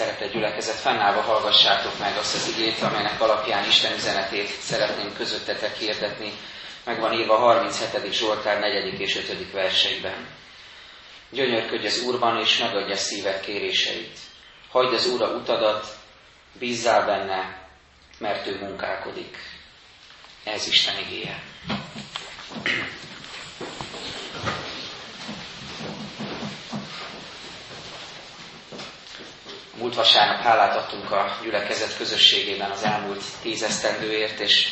Szeretett gyülekezet, fennállva hallgassátok meg azt az igét, amelynek alapján Isten üzenetét szeretném közöttetek hirdetni. Meg van írva a 37. Zsoltár 4. és 5. verseiben. Gyönyörködj az Úrban, és megadja szíved kéréseit. Hagyd az Úrra utadat, bízzál benne, mert ő munkálkodik. Ez Isten igéje. Múlt vasárnap hálát adtunk a gyülekezet közösségében az elmúlt tíz esztendőért, és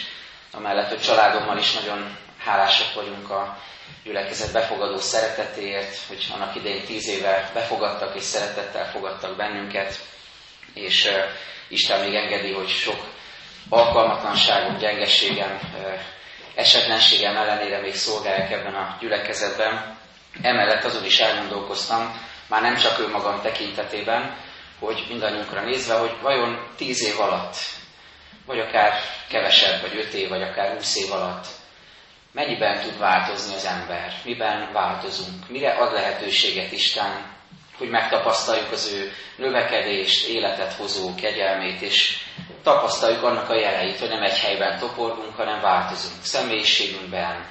amellett, hogy családommal is nagyon hálásak vagyunk a gyülekezet befogadó szeretetéért, hogy annak idején tíz éve befogadtak és szeretettel fogadtak bennünket, és Isten még engedi, hogy sok alkalmatlanságom, gyengességem, uh, esetlenségem ellenére még szolgálják ebben a gyülekezetben. Emellett azon is elgondolkoztam, már nem csak önmagam tekintetében, hogy mindannyiunkra nézve, hogy vajon tíz év alatt, vagy akár kevesebb, vagy öt év, vagy akár húsz év alatt mennyiben tud változni az ember, miben változunk, mire ad lehetőséget Isten, hogy megtapasztaljuk az ő növekedést, életet hozó kegyelmét, és tapasztaljuk annak a jeleit, hogy nem egy helyben toporgunk, hanem változunk személyiségünkben,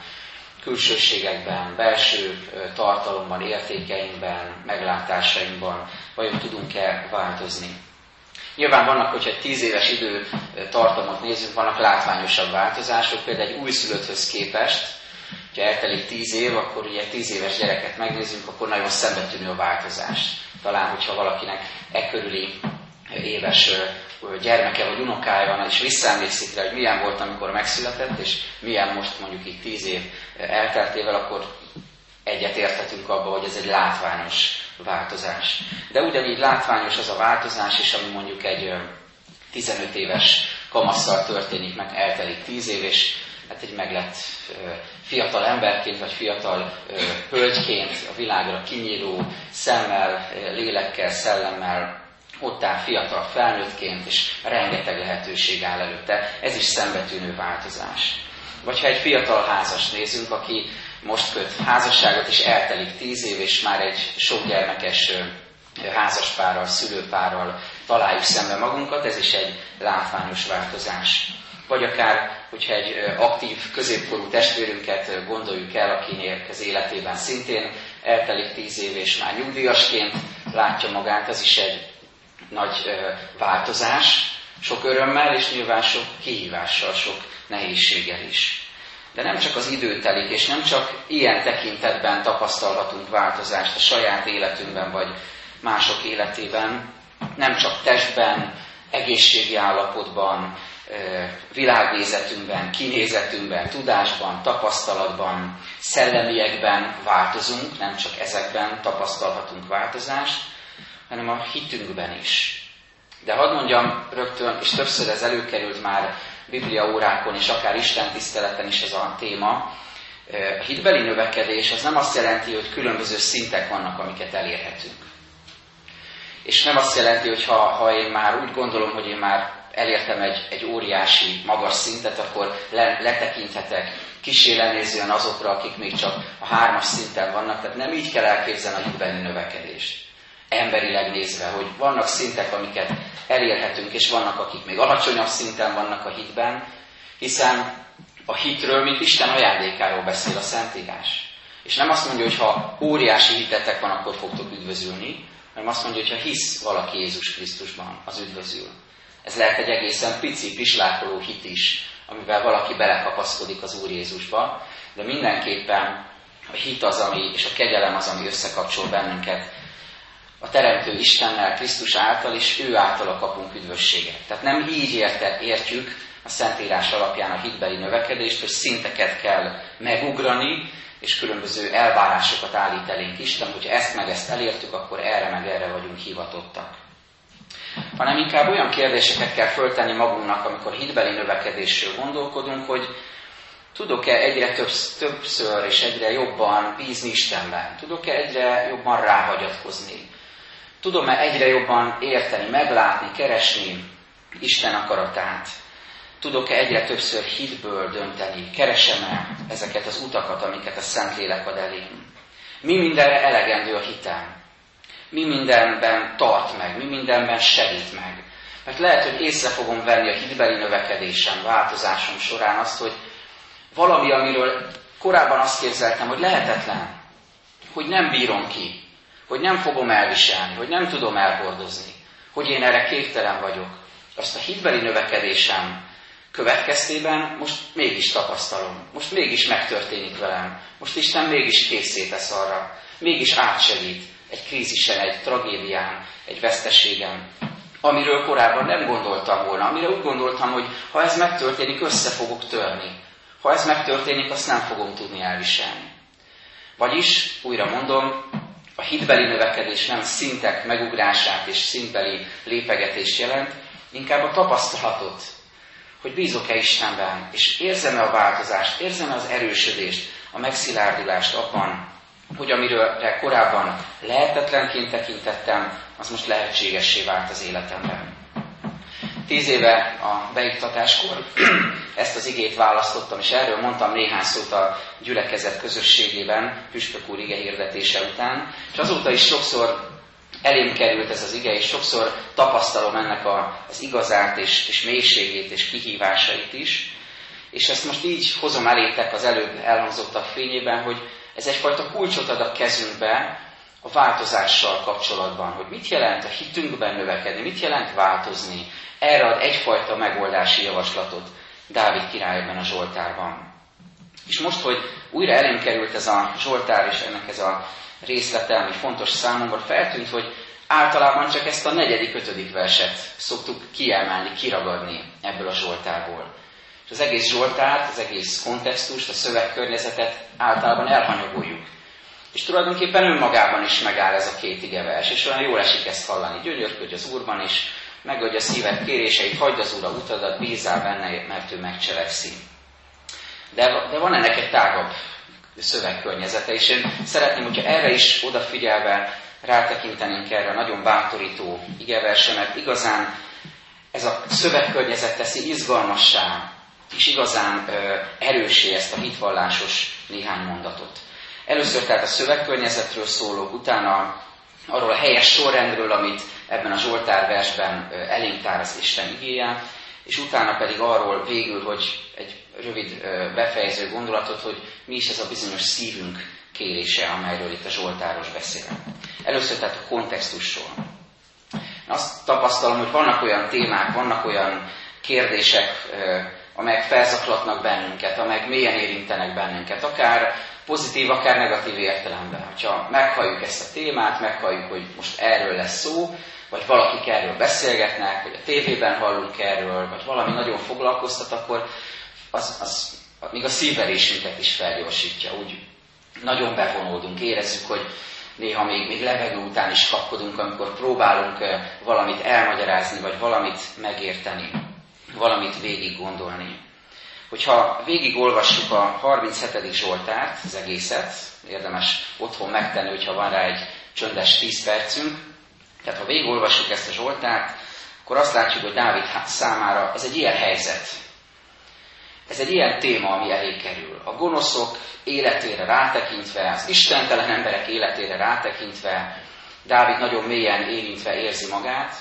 külsőségekben, belső tartalomban, értékeinkben, meglátásainkban, vajon tudunk-e változni. Nyilván vannak, hogyha egy tíz éves idő tartamot nézzük, vannak látványosabb változások, például egy újszülötthöz képest, ha eltelik tíz év, akkor ugye tíz éves gyereket megnézzünk, akkor nagyon szembetűnő a változás. Talán, hogyha valakinek e körüli éves gyermeke vagy unokája van, és visszaemlékszik rá, hogy milyen volt, amikor megszületett, és milyen most mondjuk így tíz év elteltével, akkor egyet érthetünk abba, hogy ez egy látványos változás. De ugyanígy látványos az a változás is, ami mondjuk egy 15 éves kamasszal történik, meg eltelik 10 év, és hát egy meglett fiatal emberként, vagy fiatal hölgyként a világra kinyíló szemmel, lélekkel, szellemmel ott áll fiatal felnőttként, és rengeteg lehetőség áll előtte. Ez is szembetűnő változás. Vagy ha egy fiatal házas nézünk, aki most köt házasságot, és eltelik tíz év, és már egy sok gyermekes házaspárral, szülőpárral találjuk szembe magunkat, ez is egy látványos változás. Vagy akár, hogyha egy aktív, középkorú testvérünket gondoljuk el, akinek az életében szintén eltelik tíz év, és már nyugdíjasként látja magát, az is egy nagy változás, sok örömmel, és nyilván sok kihívással, sok nehézséggel is. De nem csak az idő telik, és nem csak ilyen tekintetben tapasztalhatunk változást a saját életünkben, vagy mások életében, nem csak testben, egészségi állapotban, világnézetünkben, kinézetünkben, tudásban, tapasztalatban, szellemiekben változunk, nem csak ezekben tapasztalhatunk változást, hanem a hitünkben is. De hadd mondjam rögtön, és többször ez előkerült már Biblia órákon, és akár Isten tiszteleten is ez a téma, a hitbeli növekedés az nem azt jelenti, hogy különböző szintek vannak, amiket elérhetünk. És nem azt jelenti, hogy ha, ha én már úgy gondolom, hogy én már elértem egy, egy óriási, magas szintet, akkor le, letekinthetek kísérlenézően azokra, akik még csak a hármas szinten vannak. Tehát nem így kell elképzelni a hitbeli növekedést emberileg nézve, hogy vannak szintek, amiket elérhetünk, és vannak, akik még alacsonyabb szinten vannak a hitben, hiszen a hitről, mint Isten ajándékáról beszél a Szentírás. És nem azt mondja, hogy ha óriási hitetek van, akkor fogtok üdvözülni, hanem azt mondja, hogy ha hisz valaki Jézus Krisztusban, az üdvözül. Ez lehet egy egészen pici, pislákoló hit is, amivel valaki belekapaszkodik az Úr Jézusba, de mindenképpen a hit az, ami, és a kegyelem az, ami összekapcsol bennünket a Teremtő Istennel, Krisztus által, és ő által kapunk üdvösséget. Tehát nem így érte, értjük a Szentírás alapján a hitbeli növekedést, hogy szinteket kell megugrani, és különböző elvárásokat állít elénk Isten, hogy ezt meg ezt elértük, akkor erre meg erre vagyunk hivatottak. Hanem inkább olyan kérdéseket kell föltenni magunknak, amikor hitbeli növekedésről gondolkodunk, hogy tudok-e egyre többször és egyre jobban bízni Istenben? Tudok-e egyre jobban ráhagyatkozni? Tudom-e egyre jobban érteni, meglátni, keresni Isten akaratát? Tudok-e egyre többször hitből dönteni? Keresem-e ezeket az utakat, amiket a Szentlélek ad elém? Mi mindenre elegendő a hitem? mi mindenben tart meg, mi mindenben segít meg. Mert lehet, hogy észre fogom venni a hitbeli növekedésem, változásom során azt, hogy valami, amiről korábban azt képzeltem, hogy lehetetlen, hogy nem bírom ki, hogy nem fogom elviselni, hogy nem tudom elhordozni, hogy én erre képtelen vagyok. Azt a hitbeli növekedésem következtében most mégis tapasztalom, most mégis megtörténik velem, most Isten mégis készítesz arra, mégis átsegít egy krízisen, egy tragédián, egy veszteségen, amiről korábban nem gondoltam volna, amire úgy gondoltam, hogy ha ez megtörténik, össze fogok törni. Ha ez megtörténik, azt nem fogom tudni elviselni. Vagyis, újra mondom, a hitbeli növekedés nem szintek megugrását és szintbeli lépegetést jelent, inkább a tapasztalatot, hogy bízok-e Istenben, és érzem-e a változást, érzem-e az erősödést, a megszilárdulást abban, hogy amiről korábban lehetetlenként tekintettem, az most lehetségessé vált az életemben. Tíz éve a beiktatáskor ezt az igét választottam, és erről mondtam néhány szót a gyülekezet közösségében, Püspök úr ige hirdetése után, és azóta is sokszor elém került ez az ige, és sokszor tapasztalom ennek a, az igazát, és, és mélységét, és kihívásait is. És ezt most így hozom elétek az előbb elhangzottak fényében, hogy ez egyfajta kulcsot ad a kezünkbe a változással kapcsolatban, hogy mit jelent a hitünkben növekedni, mit jelent változni. Erre ad egyfajta megoldási javaslatot Dávid király ebben a Zsoltárban. És most, hogy újra elém került ez a Zsoltár, és ennek ez a részlete, ami fontos számomra, feltűnt, hogy általában csak ezt a negyedik, ötödik verset szoktuk kiemelni, kiragadni ebből a Zsoltárból. És az egész Zsoltárt, az egész kontextust, a szövegkörnyezetet általában elhanyagoljuk. És tulajdonképpen önmagában is megáll ez a két igevers, és olyan jól esik ezt hallani. Gyönyörködj az Úrban, és megadj a szíved kéréseit, hagyd az Úr utadat, bízzál benne, mert ő megcselekszi. De, de van ennek egy tágabb szövegkörnyezete, és én szeretném, hogyha erre is odafigyelve rátekintenénk erre a nagyon bátorító igeverse, mert igazán ez a szövegkörnyezet teszi izgalmassá, és igazán ö, erősé ezt a hitvallásos néhány mondatot. Először tehát a szövegkörnyezetről szólok, utána arról a helyes sorrendről, amit ebben a Zsoltár versben elénk tár az Isten igéje, és utána pedig arról végül, hogy egy rövid befejező gondolatot, hogy mi is ez a bizonyos szívünk kérése, amelyről itt a Zsoltáros beszél. Először tehát a kontextusról. Azt tapasztalom, hogy vannak olyan témák, vannak olyan kérdések, amelyek felzaklatnak bennünket, amelyek mélyen érintenek bennünket, akár pozitív, akár negatív értelemben. Ha meghalljuk ezt a témát, meghalljuk, hogy most erről lesz szó, vagy valakik erről beszélgetnek, vagy a tévében hallunk erről, vagy valami nagyon foglalkoztat, akkor az, az még a szívverésünket is felgyorsítja. Úgy nagyon bevonódunk, érezzük, hogy néha még, még levegő után is kapkodunk, amikor próbálunk valamit elmagyarázni, vagy valamit megérteni, valamit végig gondolni. Hogyha végigolvassuk a 37. Zsoltárt, az egészet, érdemes otthon megtenni, hogyha van rá egy csöndes 10 percünk, tehát ha végigolvassuk ezt a Zsoltárt, akkor azt látjuk, hogy Dávid számára ez egy ilyen helyzet. Ez egy ilyen téma, ami elé kerül. A gonoszok életére rátekintve, az istentelen emberek életére rátekintve, Dávid nagyon mélyen érintve érzi magát,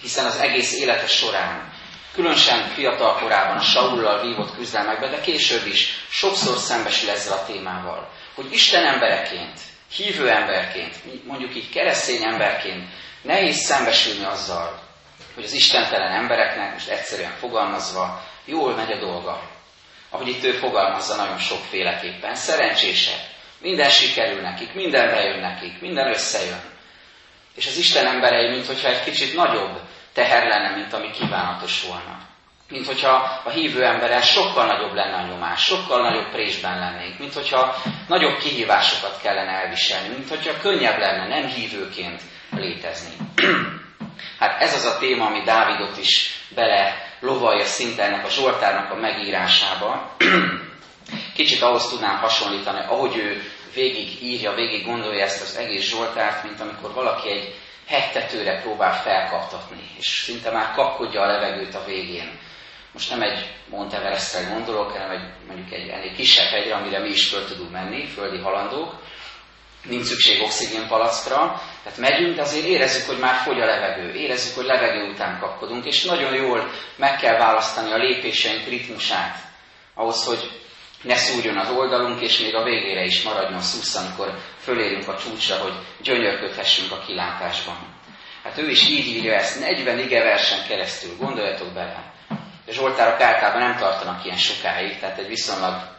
hiszen az egész élete során, különösen fiatal korában a Saullal vívott küzdelmekben, de később is sokszor szembesül ezzel a témával, hogy Isten embereként, hívő emberként, mondjuk így keresztény emberként Nehéz szembesülni azzal, hogy az istentelen embereknek, most egyszerűen fogalmazva, jól megy a dolga. Ahogy itt ő fogalmazza nagyon sokféleképpen. Szerencsések. Minden sikerül nekik, minden bejön nekik, minden összejön. És az Isten emberei, mintha egy kicsit nagyobb teher lenne, mint ami kívánatos volna. Mint hogyha a hívő emberen sokkal nagyobb lenne a nyomás, sokkal nagyobb présben lennénk, mint hogyha nagyobb kihívásokat kellene elviselni, mint hogyha könnyebb lenne nem hívőként létezni. hát ez az a téma, ami Dávidot is bele lovalja szinte ennek a Zsoltárnak a megírásába. Kicsit ahhoz tudnám hasonlítani, ahogy ő végig írja, végig gondolja ezt az egész Zsoltárt, mint amikor valaki egy hegytetőre próbál felkaptatni, és szinte már kapkodja a levegőt a végén. Most nem egy Monteverestre gondolok, hanem egy, mondjuk egy ennél kisebb hegyre, amire mi is föl tudunk menni, földi halandók. Nincs szükség oxigénpalackra, Tehát megyünk, de azért érezzük, hogy már fogy a levegő, érezzük, hogy levegő után kapkodunk, és nagyon jól meg kell választani a lépéseink ritmusát, ahhoz, hogy ne szúrjon az oldalunk, és még a végére is maradjon szusz, amikor fölérünk a csúcsra, hogy gyönyörködhessünk a kilátásban. Hát ő is így írja ezt, 40 ige versen keresztül, gondoljatok bele. A Zsoltárok általában nem tartanak ilyen sokáig, tehát egy viszonylag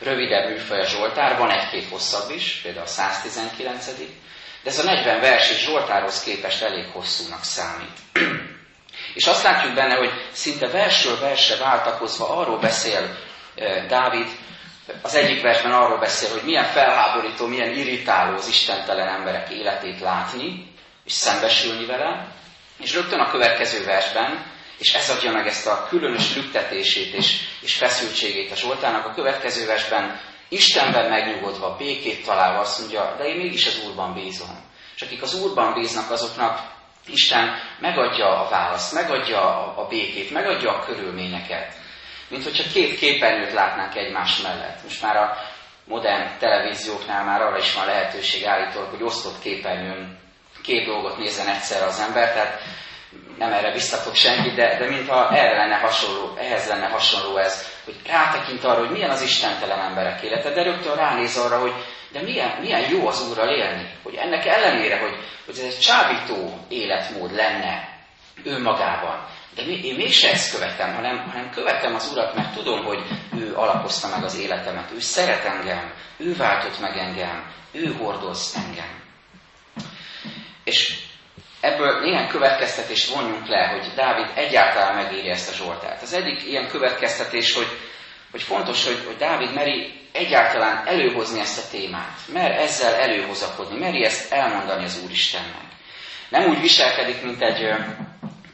rövidebb műfaj a Zsoltár, van egy-két hosszabb is, például a 119 de ez a 40 vers is Zsoltárhoz képest elég hosszúnak számít. És azt látjuk benne, hogy szinte versről versre váltakozva arról beszél Dávid, az egyik versben arról beszél, hogy milyen felháborító, milyen irritáló az istentelen emberek életét látni, és szembesülni vele, és rögtön a következő versben, és ez adja meg ezt a különös lüktetését és, és feszültségét a Zsoltának, a következő versben Istenben megnyugodva, békét találva azt mondja, de én mégis az Úrban bízom. És akik az Úrban bíznak, azoknak Isten megadja a választ, megadja a békét, megadja a körülményeket. Mint hogyha két képernyőt látnánk egymás mellett. Most már a modern televízióknál már arra is van lehetőség állítólag, hogy osztott képernyőn két dolgot nézzen egyszerre az ember, tehát nem erre biztatok senkit, de, de mintha erre lenne hasonló, ehhez lenne hasonló ez, hogy rátekint arra, hogy milyen az istentelen emberek élete, de rögtön ránéz arra, hogy de milyen, milyen jó az Úrral élni, hogy ennek ellenére, hogy, hogy ez egy csábító életmód lenne önmagában, de én mégse ezt követem, hanem, hanem követem az Urat, mert tudom, hogy ő alapozta meg az életemet, ő szeret engem, ő váltott meg engem, ő hordoz engem. És ebből néhány következtetést vonjunk le, hogy Dávid egyáltalán megírja ezt a Zsoltát. Az egyik ilyen következtetés, hogy, hogy fontos, hogy, hogy Dávid meri egyáltalán előhozni ezt a témát, mer ezzel előhozakodni, meri ezt elmondani az Úristennek. Nem úgy viselkedik, mint egy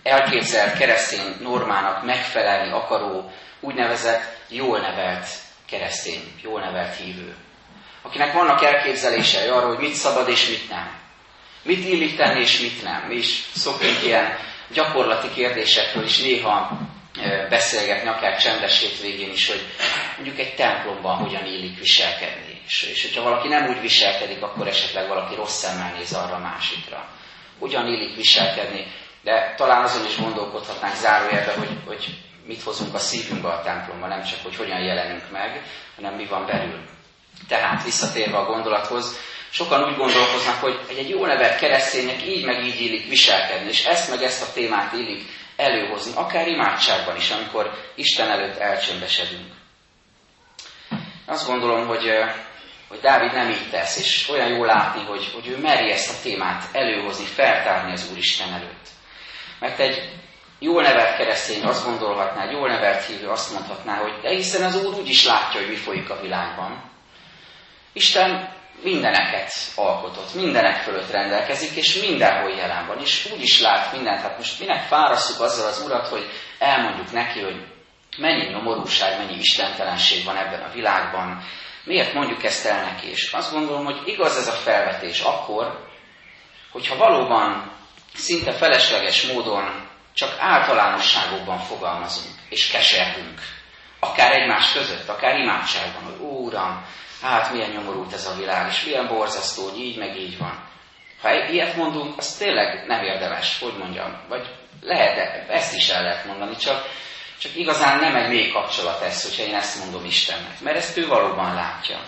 elképzelt keresztény normának megfelelni akaró, úgynevezett jól nevelt keresztény, jól nevelt hívő. Akinek vannak elképzelései arról, hogy mit szabad és mit nem. Mit illik tenni és mit nem. Mi is szoktunk ilyen gyakorlati kérdésekről is néha beszélgetni, akár csendes végén is, hogy mondjuk egy templomban hogyan illik viselkedni. És, és hogyha valaki nem úgy viselkedik, akkor esetleg valaki rossz szemmel néz arra a másikra. Hogyan illik viselkedni, de talán azon is gondolkodhatnánk zárójelben, hogy, hogy mit hozunk a szívünkbe a templomba, nem csak, hogy hogyan jelenünk meg, hanem mi van belül. Tehát visszatérve a gondolathoz, sokan úgy gondolkoznak, hogy egy, egy jó nevet kereszténynek így meg így illik viselkedni, és ezt meg ezt a témát illik előhozni, akár imádságban is, amikor Isten előtt elcsöndesedünk. Azt gondolom, hogy, hogy Dávid nem így tesz, és olyan jó látni, hogy, hogy ő meri ezt a témát előhozni, feltárni az Úristen előtt. Mert egy jól nevelt keresztény azt gondolhatná, egy jól nevelt hívő azt mondhatná, hogy de hiszen az Úr úgy is látja, hogy mi folyik a világban. Isten mindeneket alkotott, mindenek fölött rendelkezik, és mindenhol jelen van, és úgy is lát mindent. Hát most minek fárasztjuk azzal az Urat, hogy elmondjuk neki, hogy mennyi nyomorúság, mennyi istentelenség van ebben a világban, miért mondjuk ezt el neki? És azt gondolom, hogy igaz ez a felvetés akkor, hogyha valóban szinte felesleges módon csak általánosságokban fogalmazunk, és kesergünk. Akár egymás között, akár imádságban, hogy Úram, hát milyen nyomorult ez a világ, és milyen borzasztó, hogy így meg így van. Ha ilyet mondunk, az tényleg nem érdemes, hogy mondjam, vagy lehet, ezt is el lehet mondani, csak, csak igazán nem egy mély kapcsolat ez, hogyha én ezt mondom Istennek, mert ezt ő valóban látja.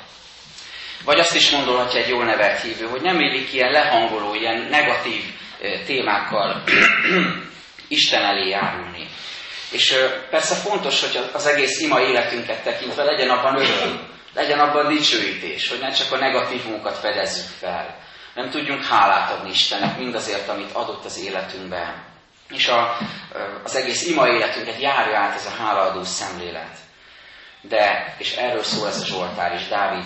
Vagy azt is mondolhatja egy jól nevelt hívő, hogy nem élik ilyen lehangoló, ilyen negatív témákkal Isten elé járulni. És persze fontos, hogy az egész ima életünket tekintve legyen abban öröm, legyen abban dicsőítés, hogy ne csak a negatívumokat fedezzük fel. Nem tudjunk hálát adni Istennek mindazért, amit adott az életünkben. És a, az egész ima életünket járja át ez a hálaadó szemlélet. De, és erről szól ez a Zsoltár is, Dávid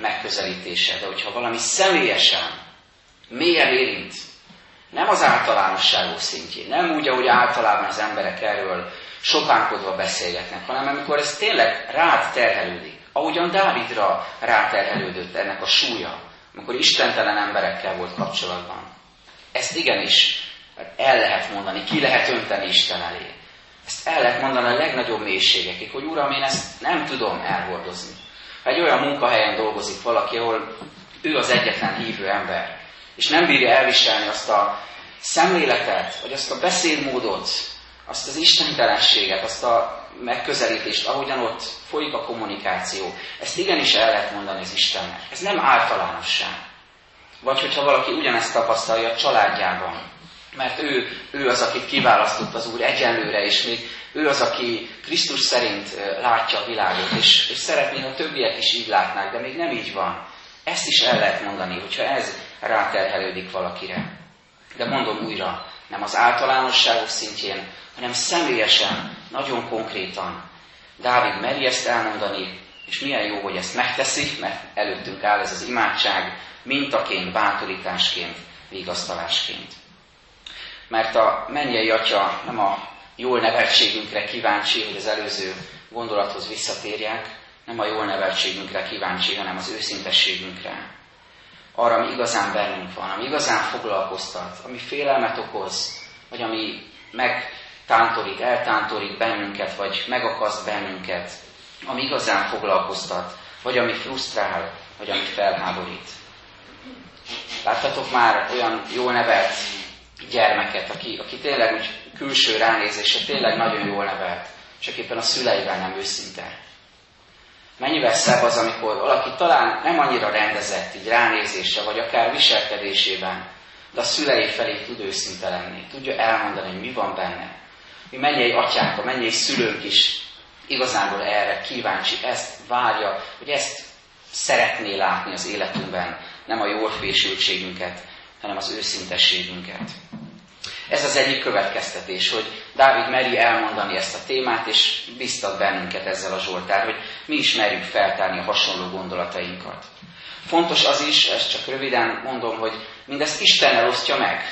megközelítése, de hogyha valami személyesen, mélyen érint, nem az általánosságok szintjén, nem úgy, ahogy általában az emberek erről sopánkodva beszélgetnek, hanem amikor ez tényleg rád terhelődik, ahogyan Dávidra ráterhelődött ennek a súlya, amikor istentelen emberekkel volt kapcsolatban. Ezt igenis el lehet mondani, ki lehet önteni Isten elé. Ezt el lehet mondani a legnagyobb mélységekig, hogy Uram, én ezt nem tudom elhordozni. Ha egy olyan munkahelyen dolgozik valaki, ahol ő az egyetlen hívő ember, és nem bírja elviselni azt a szemléletet, vagy azt a beszédmódot, azt az istentelenséget, azt a megközelítést, ahogyan ott folyik a kommunikáció. Ezt igenis el lehet mondani az Istennek. Ez nem általánosság. Vagy hogyha valaki ugyanezt tapasztalja a családjában, mert ő, ő az, akit kiválasztott az Úr egyenlőre, és még ő az, aki Krisztus szerint látja a világot, és, és szeretné, ha többiek is így látnák, de még nem így van. Ezt is el lehet mondani, hogyha ez ráterhelődik valakire. De mondom újra, nem az általánosságok szintjén, hanem személyesen, nagyon konkrétan. Dávid meri ezt elmondani, és milyen jó, hogy ezt megteszi, mert előttünk áll ez az imádság, mintaként, bátorításként, vigasztalásként. Mert a mennyei atya nem a jól neveltségünkre kíváncsi, hogy az előző gondolathoz visszatérjek, nem a jól neveltségünkre kíváncsi, hanem az őszintességünkre. Arra, ami igazán bennünk van, ami igazán foglalkoztat, ami félelmet okoz, vagy ami megtántorít, eltántorít bennünket, vagy megakaszt bennünket, ami igazán foglalkoztat, vagy ami frusztrál, vagy ami felháborít. Láttatok már olyan jól nevelt gyermeket, aki, aki tényleg úgy külső ránézése tényleg nagyon jól nevelt, csak éppen a szüleivel nem őszinte. Mennyivel szebb az, amikor valaki talán nem annyira rendezett így ránézése, vagy akár viselkedésében, de a szülei felé tud őszinte lenni, tudja elmondani, hogy mi van benne. Mi mennyei atyánk, a mennyei szülők is igazából erre kíváncsi, ezt várja, hogy ezt szeretné látni az életünkben, nem a jól fésültségünket, hanem az őszintességünket. Ez az egyik következtetés, hogy Dávid meri elmondani ezt a témát, és biztat bennünket ezzel a Zsoltár, hogy mi is merjük feltárni a hasonló gondolatainkat. Fontos az is, ezt csak röviden mondom, hogy mindezt Isten osztja meg.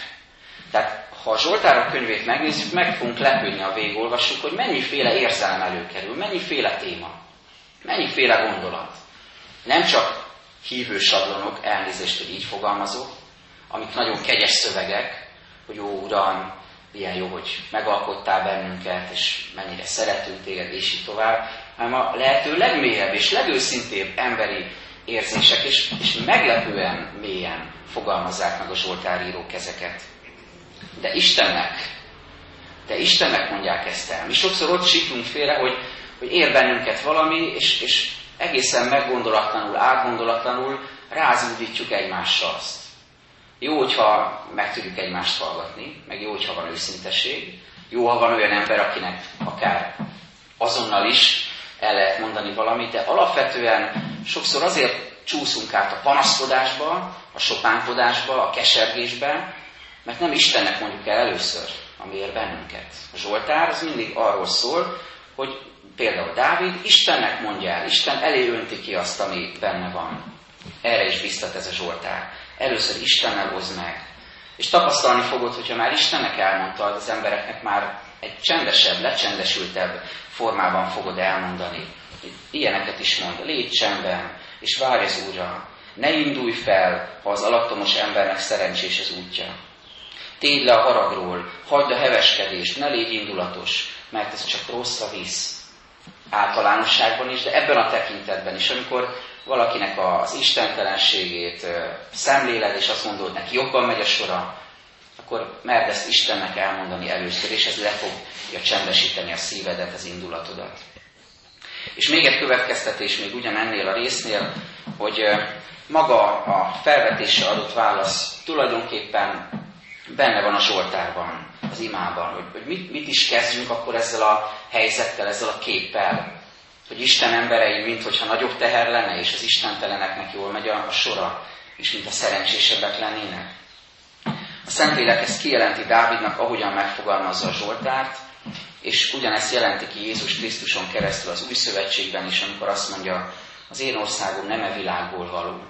Tehát ha a Zsoltárok könyvét megnézzük, meg fogunk lepődni a végolvassuk, hogy mennyiféle érzelem előkerül, mennyiféle téma, mennyiféle gondolat. Nem csak hívő sablonok, elnézést, hogy így fogalmazok, amik nagyon kegyes szövegek, hogy jó Uram, milyen jó, hogy megalkottál bennünket, és mennyire szeretünk téged, és így tovább, hanem a lehető legmélyebb és legőszintébb emberi érzések, és, és meglepően mélyen fogalmazzák meg a Zsoltárírók ezeket. De Istennek, de Istennek mondják ezt el. Mi sokszor ott siklunk félre, hogy, hogy ér bennünket valami, és, és egészen meggondolatlanul, átgondolatlanul rázúdítjuk egymással azt. Jó, hogyha meg tudjuk egymást hallgatni, meg jó, hogyha van őszintesség. Jó, ha van olyan ember, akinek akár azonnal is el lehet mondani valamit, de alapvetően sokszor azért csúszunk át a panaszkodásba, a sopánkodásba, a kesergésbe, mert nem Istennek mondjuk el először, ami bennünket. A Zsoltár az mindig arról szól, hogy például Dávid Istennek mondja el, Isten elé önti ki azt, ami benne van. Erre is biztat ez a Zsoltár. Először Istennel hozd meg. És tapasztalni fogod, hogyha már Istennek elmondtad, az embereknek már egy csendesebb, lecsendesültebb formában fogod elmondani. Ilyeneket is mond, légy csendben, és várj az Úrra. Ne indulj fel, ha az alattomos embernek szerencsés az útja. Tégy le a haragról, hagyd a heveskedést, ne légy indulatos, mert ez csak rosszra visz. Általánosságban is, de ebben a tekintetben is, amikor valakinek az istentelenségét szemléled, és azt mondod, neki jobban megy a sora, akkor merd ezt Istennek elmondani először, és ez le fogja csendesíteni a szívedet, az indulatodat. És még egy következtetés még ugyanennél a résznél, hogy maga a felvetésre adott válasz tulajdonképpen benne van a Zsoltárban, az imában, hogy, hogy mit, mit is kezdjünk akkor ezzel a helyzettel, ezzel a képpel, hogy Isten emberei, mint hogyha nagyobb teher lenne, és az istenteleneknek jól megy a, a sora, és mint a szerencsésebbek lennének. A Szentlélek ezt kijelenti Dávidnak, ahogyan megfogalmazza a Zsoltárt, és ugyanezt jelenti ki Jézus Krisztuson keresztül az új szövetségben is, amikor azt mondja, az én országom nem e világból való.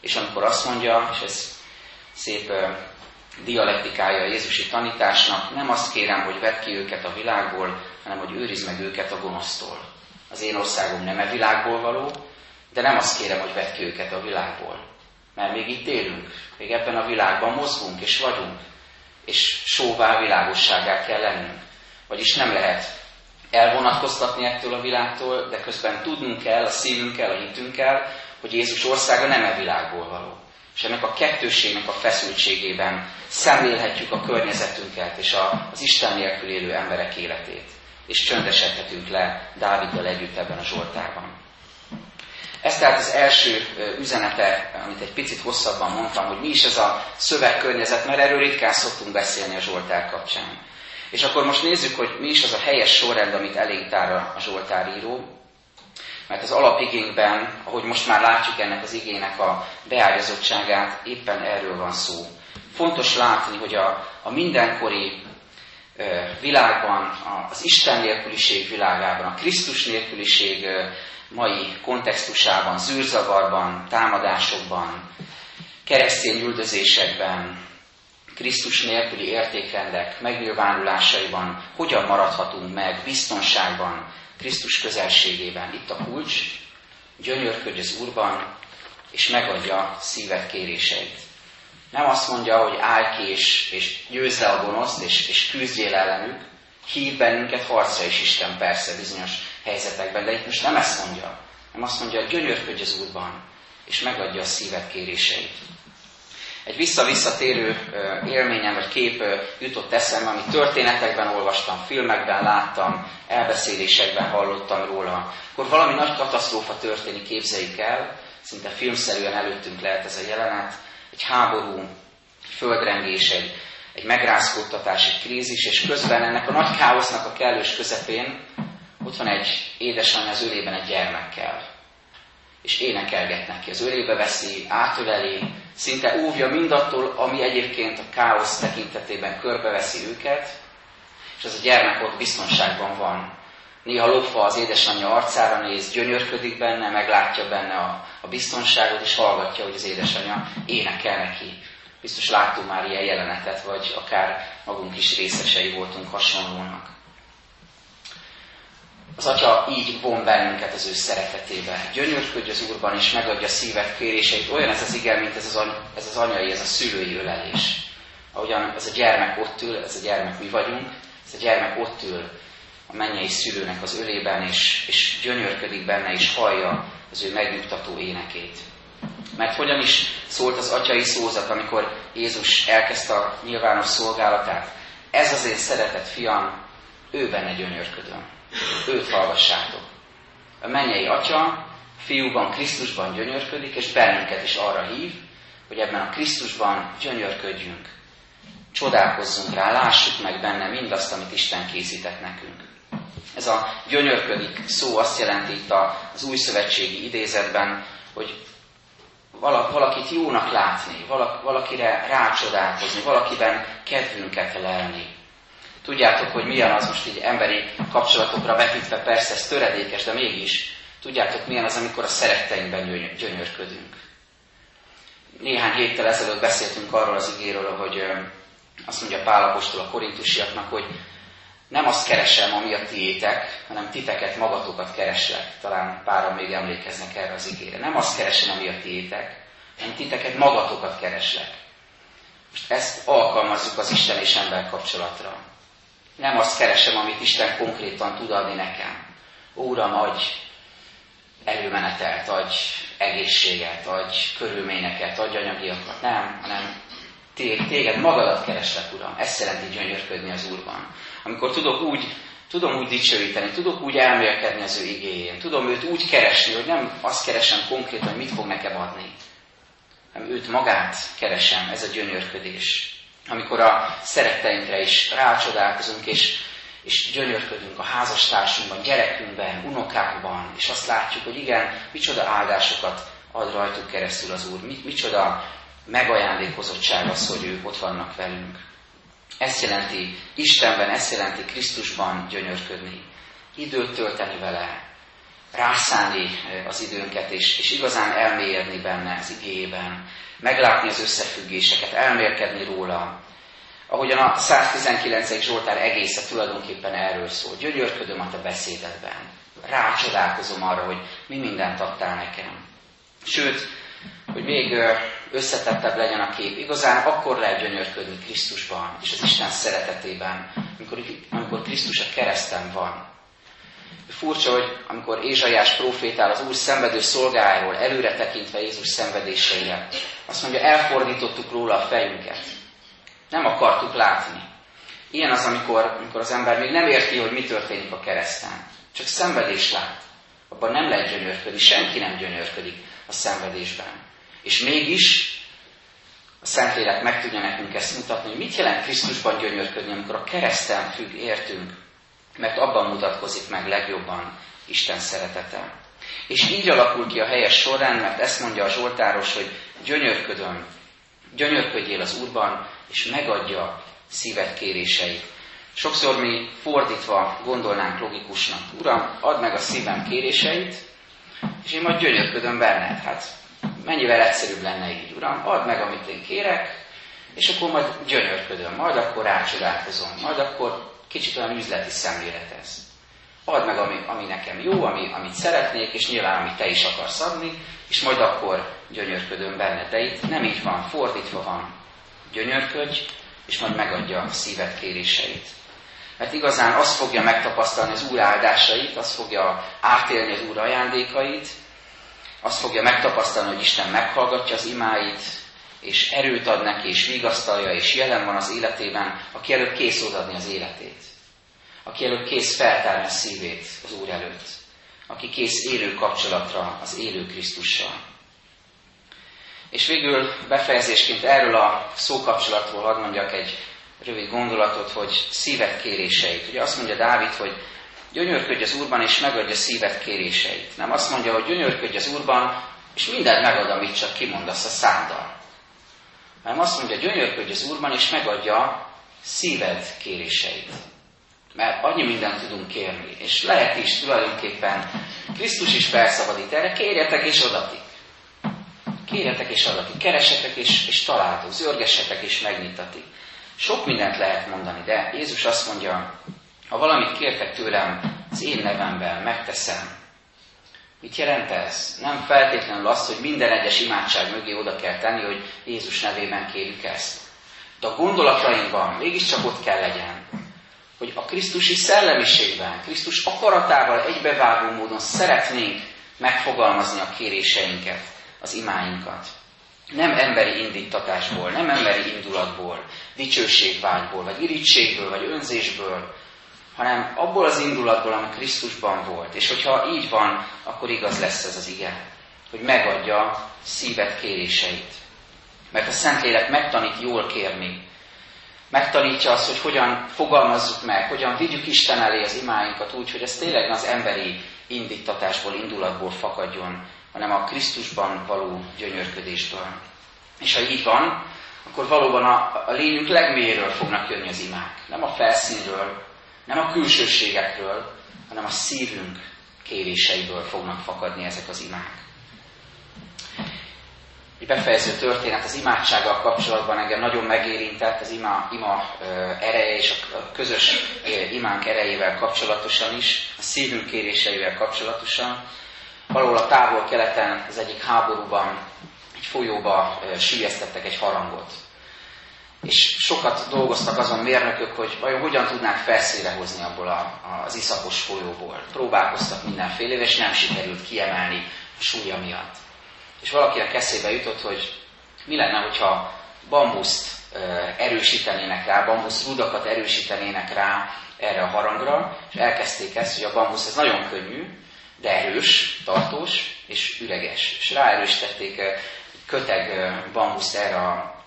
És amikor azt mondja, és ez szép dialektikája a Jézusi tanításnak, nem azt kérem, hogy vedd ki őket a világból, hanem hogy őrizd meg őket a gonosztól. Az én országom nem e világból való, de nem azt kérem, hogy vedd ki őket a világból. Mert még itt élünk, még ebben a világban mozgunk és vagyunk, és sóvá világosságá kell lennünk. Vagyis nem lehet elvonatkoztatni ettől a világtól, de közben tudnunk kell, a szívünkkel, a hitünkkel, hogy Jézus országa nem e világból való. és ennek a kettőségnek a feszültségében szemlélhetjük a környezetünket és az Isten nélkül élő emberek életét, és csöndesedhetünk le Dáviddal együtt ebben a Zsoltárban. Ez tehát az első üzenete, amit egy picit hosszabban mondtam, hogy mi is ez a szövegkörnyezet, mert erről ritkán szoktunk beszélni a Zsoltár kapcsán. És akkor most nézzük, hogy mi is az a helyes sorrend, amit elénk tár a Zsoltáríró. Mert az alapigényben, ahogy most már látjuk ennek az igének a beágyazottságát, éppen erről van szó. Fontos látni, hogy a, a mindenkori világban, az Isten nélküliség világában, a Krisztus nélküliség mai kontextusában, zűrzavarban, támadásokban, keresztény üldözésekben, Krisztus nélküli értékrendek megnyilvánulásaiban hogyan maradhatunk meg biztonságban, Krisztus közelségében. Itt a kulcs, gyönyörködj az Úrban, és megadja szíved kéréseit. Nem azt mondja, hogy állj ki és, és győzd le a gonoszt, és, és küzdjél ellenük. Hív bennünket harca is Isten persze bizonyos helyzetekben, de itt most nem ezt mondja. Nem azt mondja, gyönyörködj az Úrban, és megadja a szíved kéréseit. Egy vissza-visszatérő élményem vagy kép jutott eszembe, amit történetekben olvastam, filmekben láttam, elbeszélésekben hallottam róla. Akkor valami nagy katasztrófa történik, képzeljük el, szinte filmszerűen előttünk lehet ez a jelenet, egy háború, földrengés, egy, egy megrázkódtatás, egy krízis, és közben ennek a nagy káosznak a kellős közepén ott van egy édesanyja az ölében egy gyermekkel. És énekelget neki. Az ölébe veszi, átöleli, szinte óvja mindattól, ami egyébként a káosz tekintetében körbeveszi őket, és az a gyermek ott biztonságban van. Néha lopva az édesanyja arcára néz, gyönyörködik benne, meglátja benne a, a biztonságot, és hallgatja, hogy az édesanyja énekel neki. Biztos láttunk már ilyen jelenetet, vagy akár magunk is részesei voltunk hasonlónak. Az Atya így von bennünket az ő szeretetébe. Gyönyörködj az Úrban, és megadja szívet kéréseit. Olyan ez az igen, mint ez az, any, ez az anyai, ez a szülői ölelés. Ahogyan ez a gyermek ott ül, ez a gyermek mi vagyunk, ez a gyermek ott ül a mennyei szülőnek az ölében, és, és gyönyörködik benne, és hallja az ő megnyugtató énekét. Mert hogyan is szólt az atyai szózat, amikor Jézus elkezdte a nyilvános szolgálatát? Ez az én szeretett fiam, ő benne gyönyörködöm. Őt hallgassátok. A mennyei atya fiúban, Krisztusban gyönyörködik, és bennünket is arra hív, hogy ebben a Krisztusban gyönyörködjünk. Csodálkozzunk rá, lássuk meg benne mindazt, amit Isten készített nekünk. Ez a gyönyörködik szó azt jelenti itt az új szövetségi idézetben, hogy valakit jónak látni, valakire rácsodálkozni, valakiben kedvünket lelni. Tudjátok, hogy milyen az most így emberi kapcsolatokra vetítve, persze ez töredékes, de mégis tudjátok, milyen az, amikor a szeretteinkben gyönyörködünk. Néhány héttel ezelőtt beszéltünk arról az igéről, hogy azt mondja Pálapostól a korintusiaknak, hogy nem azt keresem, ami a tiétek, hanem titeket, magatokat kereslek. Talán páran még emlékeznek erre az igére. Nem azt keresem, ami a tiétek, hanem titeket, magatokat kereslek. Most ezt alkalmazzuk az Isten és ember kapcsolatra. Nem azt keresem, amit Isten konkrétan tud adni nekem. Uram, adj előmenetelt, adj egészséget, adj körülményeket, adj anyagiakat. Nem, hanem téged magadat kereslek, Uram. Ezt jelenti gyönyörködni az Úrban. Amikor tudok úgy, tudom úgy dicsőíteni, tudok úgy elmélkedni az ő igéjén, tudom őt úgy keresni, hogy nem azt keresem konkrétan, mit fog nekem adni, hanem őt magát keresem, ez a gyönyörködés. Amikor a szeretteinkre is rácsodálkozunk, és, és gyönyörködünk a házastársunkban, gyerekünkben, unokákban, és azt látjuk, hogy igen, micsoda áldásokat ad rajtuk keresztül az Úr, micsoda megajándékozottság az, hogy ők ott vannak velünk. Ezt jelenti Istenben, ezt jelenti Krisztusban gyönyörködni. Időt tölteni vele, rászállni az időnket, és, és igazán elmélyedni benne az igényében, meglátni az összefüggéseket, elmélkedni róla. Ahogyan a 119. Zsoltár egésze tulajdonképpen erről szól. Gyönyörködöm a te beszédedben. Rácsodálkozom arra, hogy mi mindent adtál nekem. Sőt, hogy még összetettebb legyen a kép. Igazán akkor lehet gyönyörködni Krisztusban és az Isten szeretetében, amikor, amikor Krisztus a kereszten van. Furcsa, hogy amikor Ézsaiás profétál az Úr szenvedő szolgájáról, előre tekintve Jézus szenvedéseire, azt mondja, elfordítottuk róla a fejünket. Nem akartuk látni. Ilyen az, amikor, amikor az ember még nem érti, hogy mi történik a kereszten. Csak szenvedés lát. Abban nem lehet gyönyörködni. Senki nem gyönyörködik a szenvedésben. És mégis a Szentlélek meg tudja nekünk ezt mutatni, hogy mit jelent Krisztusban gyönyörködni, amikor a kereszten függ, értünk, mert abban mutatkozik meg legjobban Isten szeretete. És így alakul ki a helyes sorrend, mert ezt mondja a Zsoltáros, hogy gyönyörködöm, gyönyörködjél az Úrban, és megadja szíved kéréseit. Sokszor mi fordítva gondolnánk logikusnak. Uram, add meg a szívem kéréseit, és én majd gyönyörködöm benned. Hát mennyivel egyszerűbb lenne így, Uram, add meg, amit én kérek, és akkor majd gyönyörködöm, majd akkor rácsodálkozom, majd akkor kicsit olyan üzleti szemlélet ez. Add meg, ami, ami nekem jó, ami, amit szeretnék, és nyilván, amit te is akarsz adni, és majd akkor gyönyörködöm benne. De itt nem így van, fordítva van. Gyönyörködj, és majd megadja a szíved kéréseit. Mert igazán azt fogja megtapasztalni az Úr áldásait, azt fogja átélni az Úr ajándékait, azt fogja megtapasztalni, hogy Isten meghallgatja az imáit, és erőt ad neki, és vigasztalja, és jelen van az életében, aki előtt kész odaadni az életét. Aki előtt kész feltárni a szívét az Úr előtt. Aki kész élő kapcsolatra az élő Krisztussal. És végül befejezésként erről a szókapcsolatról hadd mondjak egy rövid gondolatot, hogy szívet kéréseit. Ugye azt mondja Dávid, hogy gyönyörködj az Úrban, és megadja szívet kéréseit. Nem azt mondja, hogy gyönyörködj az Úrban, és mindent megad, amit csak kimondasz a száddal. Hanem azt mondja, gyönyörködj az Úrban, és megadja szíved kéréseit. Mert annyi mindent tudunk kérni, és lehet is tulajdonképpen, Krisztus is felszabadít erre, kérjetek és adatik. Kérjetek és adatik, keresetek és, és találtok, zörgessetek és megnyitatik. Sok mindent lehet mondani, de Jézus azt mondja, ha valamit kértek tőlem az én nevemben, megteszem. Mit jelent ez? Nem feltétlenül az, hogy minden egyes imádság mögé oda kell tenni, hogy Jézus nevében kérjük ezt. De a gondolatainkban mégiscsak ott kell legyen, hogy a Krisztusi szellemiségben, Krisztus akaratával egybevágó módon szeretnénk megfogalmazni a kéréseinket, az imáinkat. Nem emberi indítatásból, nem emberi indulatból, dicsőségvágyból, vagy irítségből, vagy önzésből, hanem abból az indulatból, ami Krisztusban volt. És hogyha így van, akkor igaz lesz ez az ige, hogy megadja szíved kéréseit. Mert a Szentlélek megtanít jól kérni. Megtanítja azt, hogy hogyan fogalmazzuk meg, hogyan vigyük Isten elé az imáinkat úgy, hogy ez tényleg az emberi indítatásból, indulatból fakadjon, hanem a Krisztusban való gyönyörködésből. És ha így van, akkor valóban a, a lényünk legmélyéről fognak jönni az imák. Nem a felszínről, nem a külsőségekről, hanem a szívünk kéréseiből fognak fakadni ezek az imák. Egy befejező történet az imádsággal kapcsolatban engem nagyon megérintett, az ima, ima ereje és a közös imánk erejével kapcsolatosan is, a szívünk kéréseivel kapcsolatosan. Valahol a távol-keleten az egyik háborúban egy folyóba sülyeztettek egy harangot és sokat dolgoztak azon mérnökök, hogy vajon hogyan tudnák felszíre hozni abból a, az iszapos folyóból. Próbálkoztak mindenféle, és nem sikerült kiemelni a súlya miatt. És valakinek eszébe jutott, hogy mi lenne, hogyha bambuszt erősítenének rá, bambusz rudakat erősítenének rá erre a harangra, és elkezdték ezt, hogy a bambusz ez nagyon könnyű, de erős, tartós és üreges. És ráerősítették köteg bambuszt erre a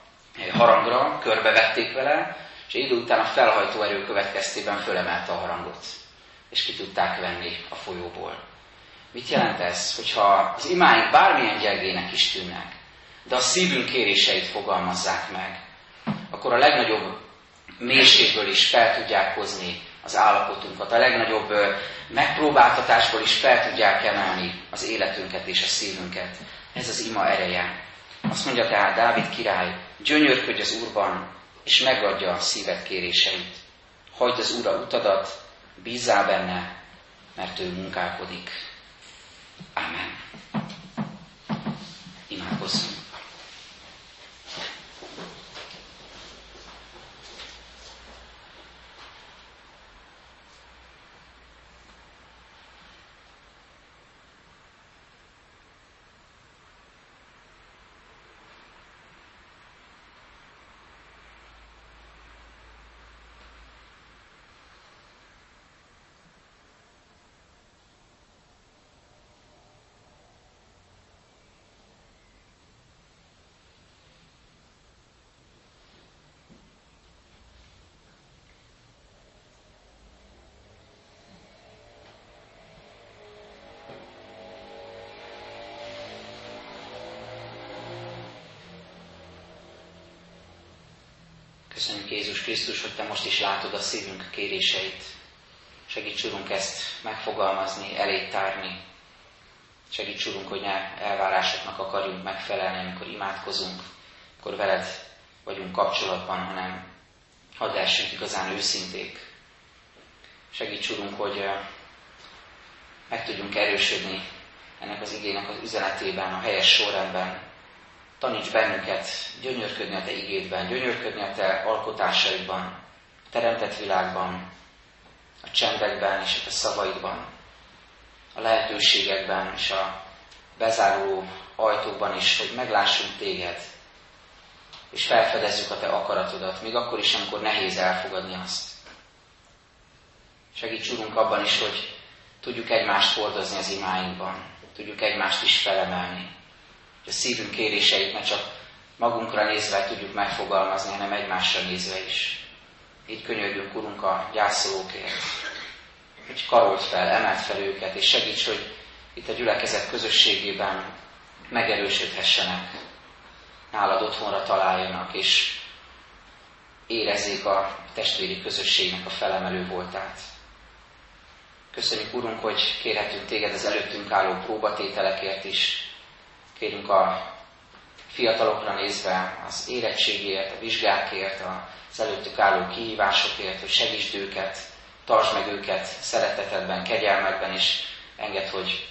harangra, körbevették vele, és idő után a felhajtó erő következtében fölemelte a harangot, és ki tudták venni a folyóból. Mit jelent ez? Hogyha az imáink bármilyen gyengének is tűnnek, de a szívünk kéréseit fogalmazzák meg, akkor a legnagyobb mélységből is fel tudják hozni az állapotunkat, a legnagyobb megpróbáltatásból is fel tudják emelni az életünket és a szívünket. Ez az ima ereje. Azt mondja tehát Dávid király, gyönyörködj az Úrban, és megadja a szíved kéréseit. Hagyd az Úrra utadat, bízzál benne, mert ő munkálkodik. Amen. Imádkozzunk. Köszönjük Jézus Krisztus, hogy Te most is látod a szívünk kéréseit. Segíts, Urunk, ezt megfogalmazni, elét tárni. Segíts, Urunk, hogy ne elvárásoknak akarjunk megfelelni, amikor imádkozunk, akkor veled vagyunk kapcsolatban, hanem hadd elsünk igazán őszinték. Segíts, Urunk, hogy meg tudjunk erősödni ennek az igének az üzenetében, a helyes sorrendben. Taníts bennünket gyönyörködni a Te igédben, gyönyörködni a Te alkotásaidban, a teremtett világban, a csendekben és a Te szavaidban, a lehetőségekben és a bezáruló ajtóban is, hogy meglássunk Téged, és felfedezzük a Te akaratodat, még akkor is, amikor nehéz elfogadni azt. Segíts, Urunk, abban is, hogy tudjuk egymást hordozni az imáinkban, tudjuk egymást is felemelni, hogy a szívünk kéréseit ne csak magunkra nézve tudjuk megfogalmazni, hanem egymásra nézve is. Így könyörgünk, Urunk, a gyászolókért, hogy karolt fel, emelt fel őket, és segíts, hogy itt a gyülekezet közösségében megerősödhessenek, nálad otthonra találjanak, és érezzék a testvéri közösségnek a felemelő voltát. Köszönjük, Urunk, hogy kérhetünk Téged az előttünk álló próbatételekért is. Kérünk a fiatalokra nézve az érettségért, a vizsgákért, az előttük álló kihívásokért, hogy segítsd őket, tartsd meg őket szeretetedben, kegyelmekben, és enged, hogy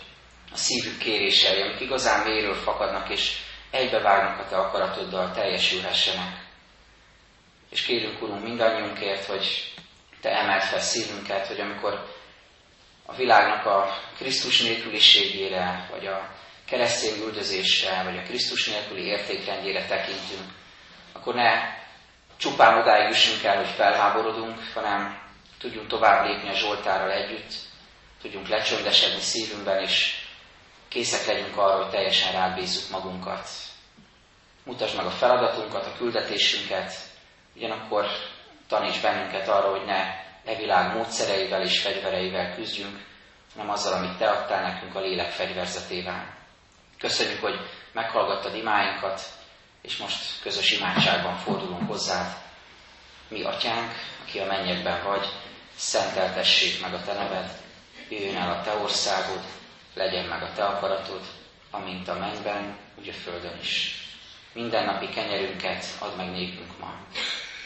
a szívük kérései, amik igazán méről fakadnak, és egybevágnak a Te akaratoddal, teljesülhessenek. És kérünk, Urunk, mindannyiunkért, hogy Te emeld fel szívünket, hogy amikor a világnak a Krisztus nélküliségére, vagy a keresztény üldözésre, vagy a Krisztus nélküli értékrendjére tekintünk, akkor ne csupán odáig jussunk el, hogy felháborodunk, hanem tudjunk tovább lépni a Zsoltárral együtt, tudjunk lecsöndesedni szívünkben, és készek legyünk arra, hogy teljesen rábízzuk magunkat. Mutasd meg a feladatunkat, a küldetésünket, ugyanakkor taníts bennünket arra, hogy ne e világ módszereivel és fegyvereivel küzdjünk, hanem azzal, amit Te adtál nekünk a lélek fegyverzetével. Köszönjük, hogy meghallgattad imáinkat, és most közös imádságban fordulunk hozzád. Mi, Atyánk, aki a mennyekben vagy, szenteltessék meg a Te neved, jöjjön el a Te országod, legyen meg a Te akaratod, amint a mennyben, úgy a földön is. Minden napi kenyerünket add meg nékünk ma,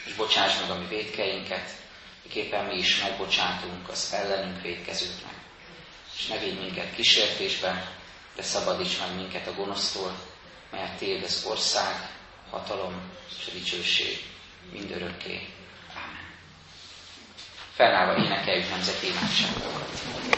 és bocsáss meg a mi védkeinket, miképpen mi is megbocsátunk az ellenünk védkezőknek. És ne védj minket kísértésbe, de szabadíts meg minket a gonosztól, mert Tiéd az ország, hatalom és a dicsőség mindörökké. Amen. Fennállva énekeljük nemzeti imádságokat.